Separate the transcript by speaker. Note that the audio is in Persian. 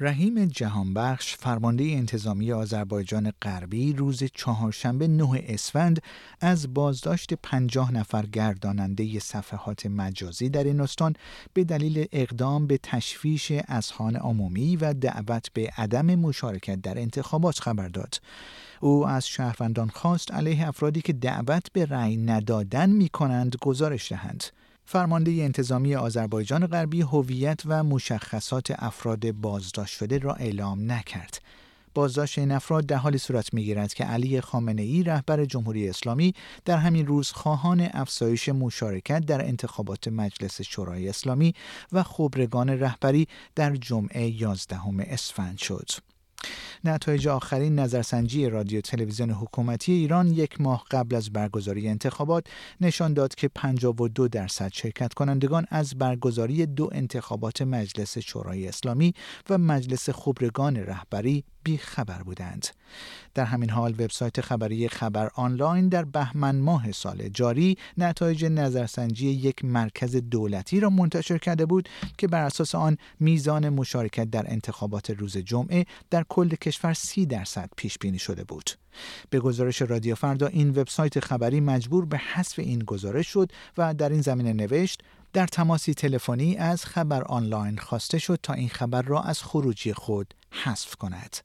Speaker 1: رحیم جهانبخش فرمانده انتظامی آذربایجان غربی روز چهارشنبه 9 اسفند از بازداشت پنجاه نفر گرداننده صفحات مجازی در این استان به دلیل اقدام به تشویش اذهان عمومی و دعوت به عدم مشارکت در انتخابات خبر داد. او از شهروندان خواست علیه افرادی که دعوت به رأی ندادن می کنند گزارش دهند. فرمانده انتظامی آذربایجان غربی هویت و مشخصات افراد بازداشت شده را اعلام نکرد. بازداشت این افراد در حالی صورت می‌گیرد که علی خامنه ای رهبر جمهوری اسلامی در همین روز خواهان افزایش مشارکت در انتخابات مجلس شورای اسلامی و خبرگان رهبری در جمعه 11 اسفند شد. نتایج آخرین نظرسنجی رادیو تلویزیون حکومتی ایران یک ماه قبل از برگزاری انتخابات نشان داد که 52 درصد شرکت کنندگان از برگزاری دو انتخابات مجلس شورای اسلامی و مجلس خبرگان رهبری بی خبر بودند. در همین حال وبسایت خبری خبر آنلاین در بهمن ماه سال جاری نتایج نظرسنجی یک مرکز دولتی را منتشر کرده بود که بر اساس آن میزان مشارکت در انتخابات روز جمعه در کل کشور سی درصد پیش بینی شده بود. به گزارش رادیو فردا این وبسایت خبری مجبور به حذف این گزارش شد و در این زمینه نوشت در تماسی تلفنی از خبر آنلاین خواسته شد تا این خبر را از خروجی خود حذف کند.